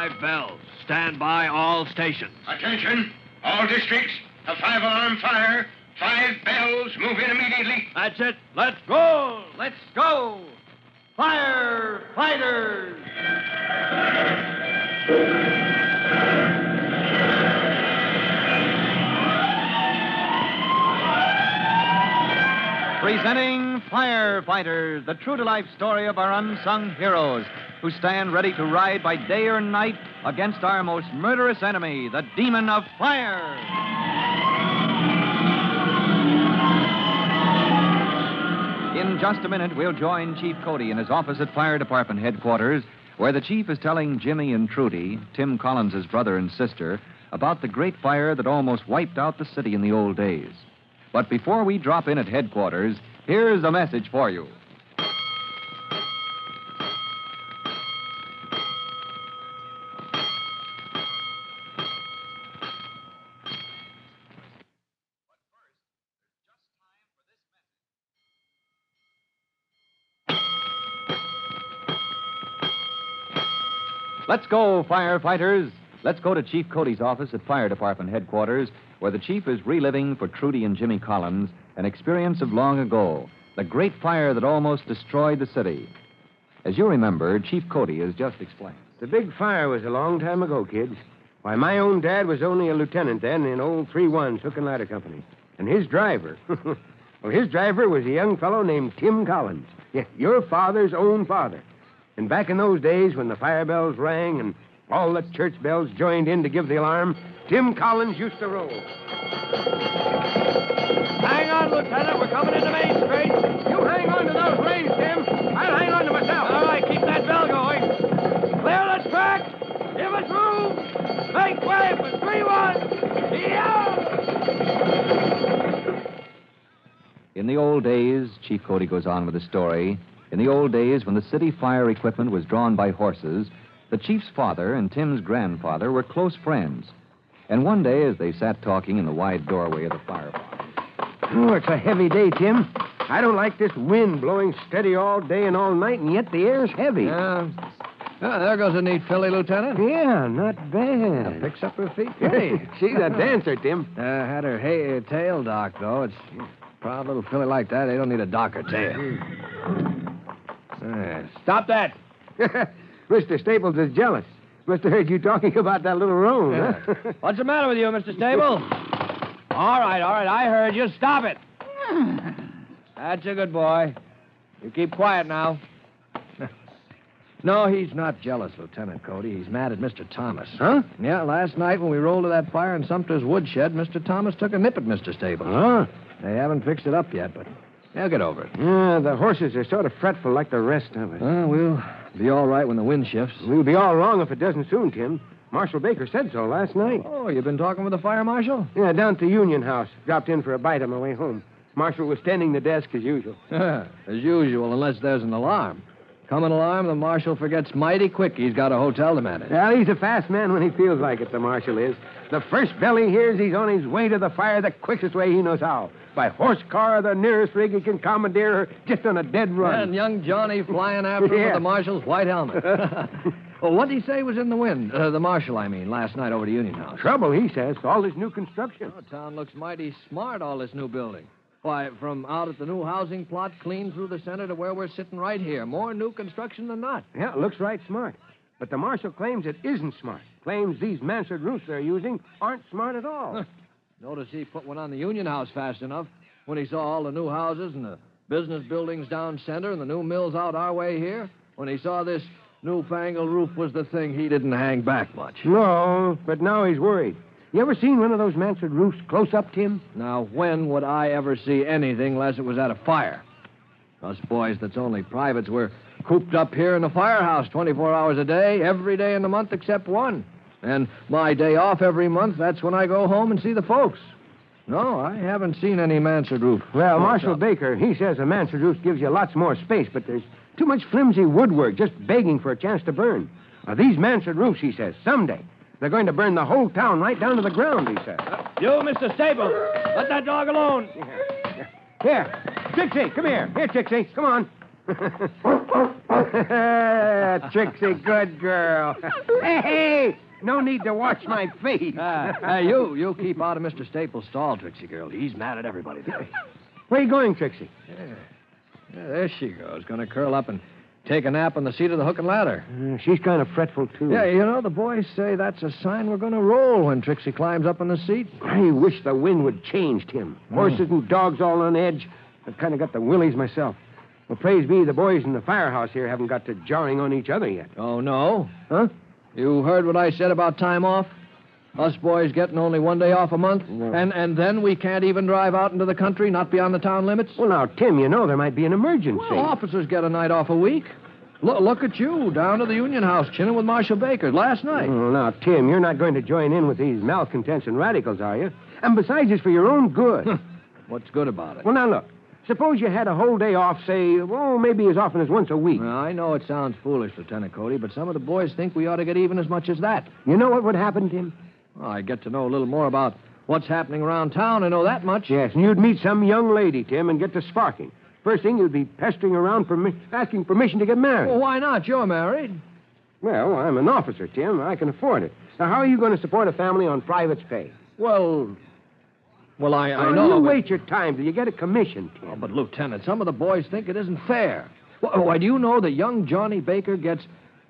five bells. Stand by all stations. Attention, all districts. A five alarm fire. Five bells. Move in immediately. That's it. Let's go. Let's go. Firefighters. Presenting Firefighters, the true to life story of our unsung heroes who stand ready to ride by day or night against our most murderous enemy, the demon of fire. In just a minute, we'll join Chief Cody in his office at Fire Department headquarters, where the chief is telling Jimmy and Trudy, Tim Collins' brother and sister, about the great fire that almost wiped out the city in the old days. But before we drop in at headquarters, here's a message for you. Let's go, firefighters. Let's go to Chief Cody's office at Fire Department headquarters, where the chief is reliving for Trudy and Jimmy Collins an experience of long ago, the great fire that almost destroyed the city. As you remember, Chief Cody has just explained. The big fire was a long time ago, kids. Why, my own dad was only a lieutenant then in old 3-1 Hook and Ladder Company. And his driver, well, his driver was a young fellow named Tim Collins. Your father's own father. And back in those days when the fire bells rang and all the church bells joined in to give the alarm, Tim Collins used to roll. Hang on, Lieutenant. We're coming into Main Street. You hang on to those reins, Tim. I'll hang on to myself. All right, keep that bell going. Clear the track. Give us room. Make way for 3 1. Yeah! In the old days, Chief Cody goes on with the story. In the old days, when the city fire equipment was drawn by horses, the chief's father and Tim's grandfather were close friends. And one day, as they sat talking in the wide doorway of the fire Oh, it's a heavy day, Tim. I don't like this wind blowing steady all day and all night, and yet the air's heavy. Yeah. Oh, there goes a neat filly, Lieutenant. Yeah, not bad. Picks up her feet. Hey, she's a dancer, Tim. Uh, had her hay, tail docked, though. It's proud little filly like that. They don't need a dock or tail. Uh, stop that. Mr. Staples is jealous. Must have heard you talking about that little roan, huh? What's the matter with you, Mr. Staples? all right, all right. I heard you. Stop it. That's a good boy. You keep quiet now. No, he's not jealous, Lieutenant Cody. He's mad at Mr. Thomas. Huh? Yeah, last night when we rolled to that fire in Sumter's woodshed, Mr. Thomas took a nip at Mr. Staples. Huh? They haven't fixed it up yet, but they'll get over it. Yeah, the horses are sort of fretful like the rest of us. Well, we'll be all right when the wind shifts. We'll be all wrong if it doesn't soon, Tim. Marshal Baker said so last night. Oh, you've been talking with the fire marshal? Yeah, down at the Union House. Dropped in for a bite on my way home. Marshal was tending the desk as usual. As usual, unless there's an alarm. Come an alarm, the marshal forgets mighty quick he's got a hotel to manage. Well, he's a fast man when he feels like it, the marshal is. The first bell he hears, he's on his way to the fire the quickest way he knows how. By horse car or the nearest rig he can commandeer her just on a dead run. And young Johnny flying after him with the marshal's white helmet. well, what did he say was in the wind? Uh, the marshal, I mean, last night over to Union House. Trouble, he says, all this new construction. Oh, town looks mighty smart, all this new building. Why, from out at the new housing plot clean through the center to where we're sitting right here. More new construction than not. Yeah, it looks right smart. But the marshal claims it isn't smart. Claims these mansard roofs they're using aren't smart at all. Notice he put one on the Union House fast enough when he saw all the new houses and the business buildings down center and the new mills out our way here. When he saw this newfangled roof was the thing, he didn't hang back much. no, but now he's worried. You ever seen one of those mansard roofs close up, Tim? Now, when would I ever see anything unless it was at a fire? Us boys that's only privates, we're cooped up here in the firehouse 24 hours a day, every day in the month except one. And my day off every month, that's when I go home and see the folks. No, I haven't seen any mansard roof. Well, Marshal up. Baker, he says a mansard roof gives you lots more space, but there's too much flimsy woodwork just begging for a chance to burn. Now, these mansard roofs, he says, someday, they're going to burn the whole town right down to the ground, he says. You, Mr. Staples, let that dog alone. Here, Trixie, come here. Here, Trixie, come on. Trixie, good girl. hey, hey, no need to watch my feet. Ah, hey, you, you keep out of Mr. Staples' stall, Trixie girl. He's mad at everybody today. Where you going, Trixie? Yeah, there she goes, going to curl up and take a nap on the seat of the hook and ladder. Uh, she's kind of fretful, too. Yeah, you know, the boys say that's a sign we're going to roll when Trixie climbs up on the seat. I wish the wind would change, Tim. Horses and dogs all on edge. I've kind of got the willies myself. Well, praise be, the boys in the firehouse here haven't got to jarring on each other yet. Oh, no? Huh? You heard what I said about time off? Us boys getting only one day off a month, No. and and then we can't even drive out into the country, not beyond the town limits. Well, now, Tim, you know there might be an emergency. Well, officers get a night off a week. Look, look at you, down to the Union House, chinning with Marshal Baker last night. Well, now, Tim, you're not going to join in with these malcontents and radicals, are you? And besides, it's for your own good. What's good about it? well, now, look. Suppose you had a whole day off, say, well, maybe as often as once a week. I know it sounds foolish, Lieutenant Cody, but some of the boys think we ought to get even as much as that. You know what would happen, Tim? Well, I get to know a little more about what's happening around town. I know that much. Yes, and you'd meet some young lady, Tim, and get to sparking. First thing, you'd be pestering around for asking permission to get married. Well, why not? You're married. Well, I'm an officer, Tim. I can afford it. Now, how are you going to support a family on private's pay? Well, well, I, I know. You but- wait your time till you get a commission, Tim. Oh, but Lieutenant, some of the boys think it isn't fair. Why do you know that young Johnny Baker gets?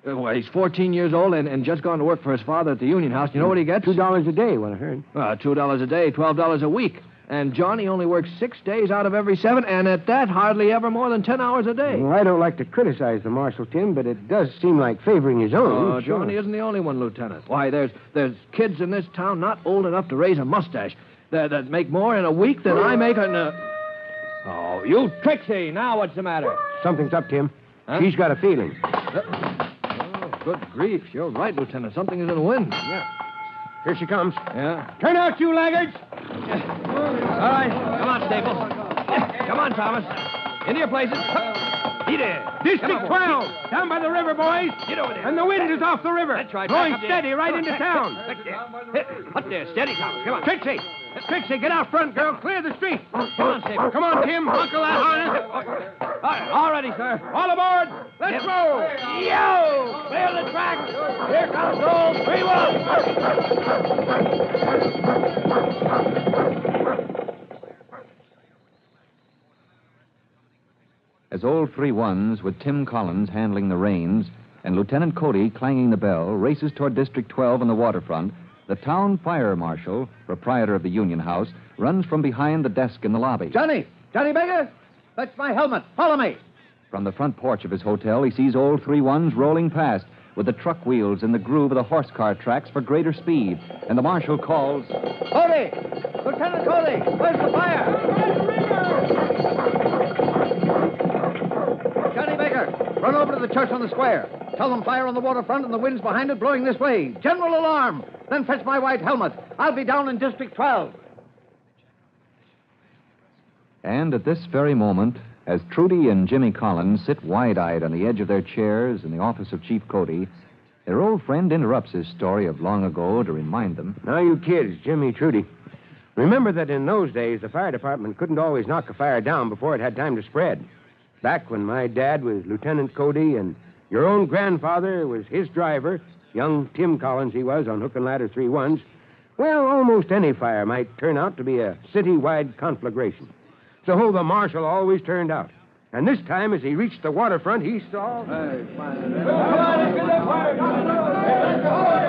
Uh, well, he's 14 years old and, and just gone to work for his father at the Union House. You know what he gets? Two dollars a day, what I heard. Uh, Two dollars a day, twelve dollars a week. And Johnny only works six days out of every seven, and at that, hardly ever more than ten hours a day. Well, I don't like to criticize the marshal, Tim, but it does seem like favoring his own. Oh, sure. Johnny isn't the only one, Lieutenant. Why, there's there's kids in this town not old enough to raise a mustache that, that make more in a week than I make in a. Oh, you Trixie! Now what's the matter? Something's up, Tim. Huh? She's got a feeling. Oh, good grief! You're right, Lieutenant. Something is in the wind. Yeah. Here she comes. Yeah. Turn out, you laggards! All right, come on, Staples. Come on, Thomas. Into your places. He there. District 12, down by the river, boys. Get over there. And the wind is off the river. That's right. Up there. steady right into town. Back there. Up there. Steady, Thomas. Come on. Trixie! Trixie, get out front, girl. Clear the street. Come on, Staples. Come on, Tim. Buckle that harness. Uh, all right, all ready, sir. All aboard. Let's Yep. roll. Yo! Clear the track! Here comes old 3 1! As old three ones, with Tim Collins handling the reins and Lieutenant Cody clanging the bell, races toward District 12 on the waterfront, the town fire marshal, proprietor of the Union House, runs from behind the desk in the lobby. Johnny! Johnny Baker! Fetch my helmet. Follow me. From the front porch of his hotel, he sees old three ones rolling past with the truck wheels in the groove of the horse car tracks for greater speed. And the marshal calls, Cody! Lieutenant Cody! Where's the fire? Johnny Baker, run over to the church on the square. Tell them fire on the waterfront and the wind's behind it blowing this way. General alarm. Then fetch my white helmet. I'll be down in District 12. And at this very moment, as Trudy and Jimmy Collins sit wide eyed on the edge of their chairs in the office of Chief Cody, their old friend interrupts his story of long ago to remind them. Now, you kids, Jimmy Trudy. Remember that in those days, the fire department couldn't always knock a fire down before it had time to spread. Back when my dad was Lieutenant Cody and your own grandfather was his driver, young Tim Collins he was on Hook and Ladder 3 ones, well, almost any fire might turn out to be a city-wide conflagration. So the marshal always turned out. And this time, as he reached the waterfront, he saw... Hey,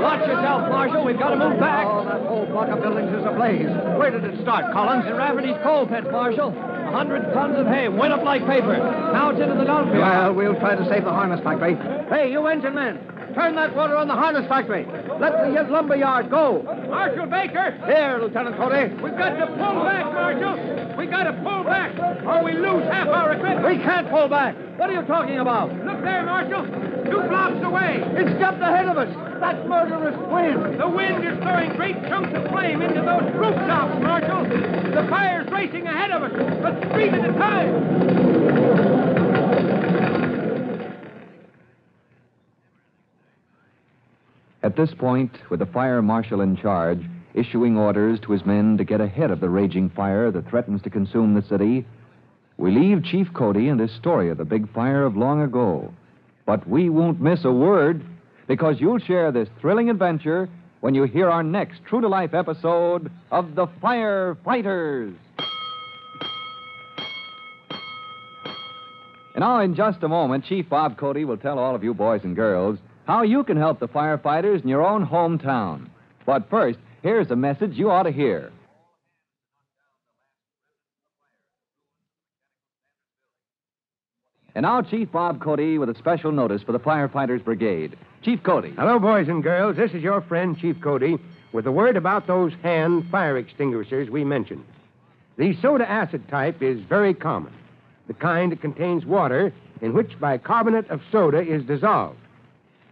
Watch yourself, Marshal. We've got to move back. Oh, that whole block of buildings is ablaze. Where did it start, Collins? In Rafferty's coal pit, Marshal. A hundred tons of hay went up like paper. Now it's into the dump Well, we'll try to save the harness factory. Hey, you engine men, turn that water on the harness factory. Let the uh, lumber yard go. Marshal Baker! Here, Lieutenant Cody. We've got to pull back, Marshal! We got to pull back, or we lose half our equipment! We can't pull back. What are you talking about? Look there, Marshal! Two blocks away! It's just ahead of us. That murderous wind. The wind is throwing great chunks of flame into those rooftops, Marshal! The fire's racing ahead of us, but street at a time! At this point, with the fire marshal in charge, issuing orders to his men to get ahead of the raging fire that threatens to consume the city, we leave Chief Cody and his story of the big fire of long ago But we won't miss a word because you'll share this thrilling adventure when you hear our next true to life episode of The Firefighters. And now, in just a moment, Chief Bob Cody will tell all of you boys and girls how you can help the firefighters in your own hometown. But first, here's a message you ought to hear. And now, Chief Bob Cody with a special notice for the Firefighters Brigade. Chief Cody. Hello, boys and girls. This is your friend, Chief Cody, with a word about those hand fire extinguishers we mentioned. The soda acid type is very common, the kind that contains water in which bicarbonate of soda is dissolved.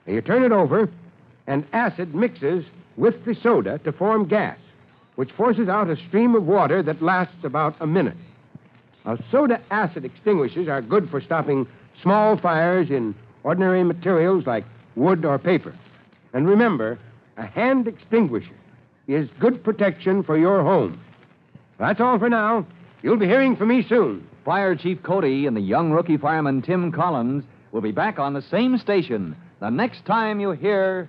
Now, you turn it over, and acid mixes with the soda to form gas, which forces out a stream of water that lasts about a minute. Now, soda acid extinguishers are good for stopping small fires in ordinary materials like wood or paper. And remember, a hand extinguisher is good protection for your home. That's all for now. You'll be hearing from me soon. Fire Chief Cody and the young rookie fireman Tim Collins will be back on the same station the next time you hear.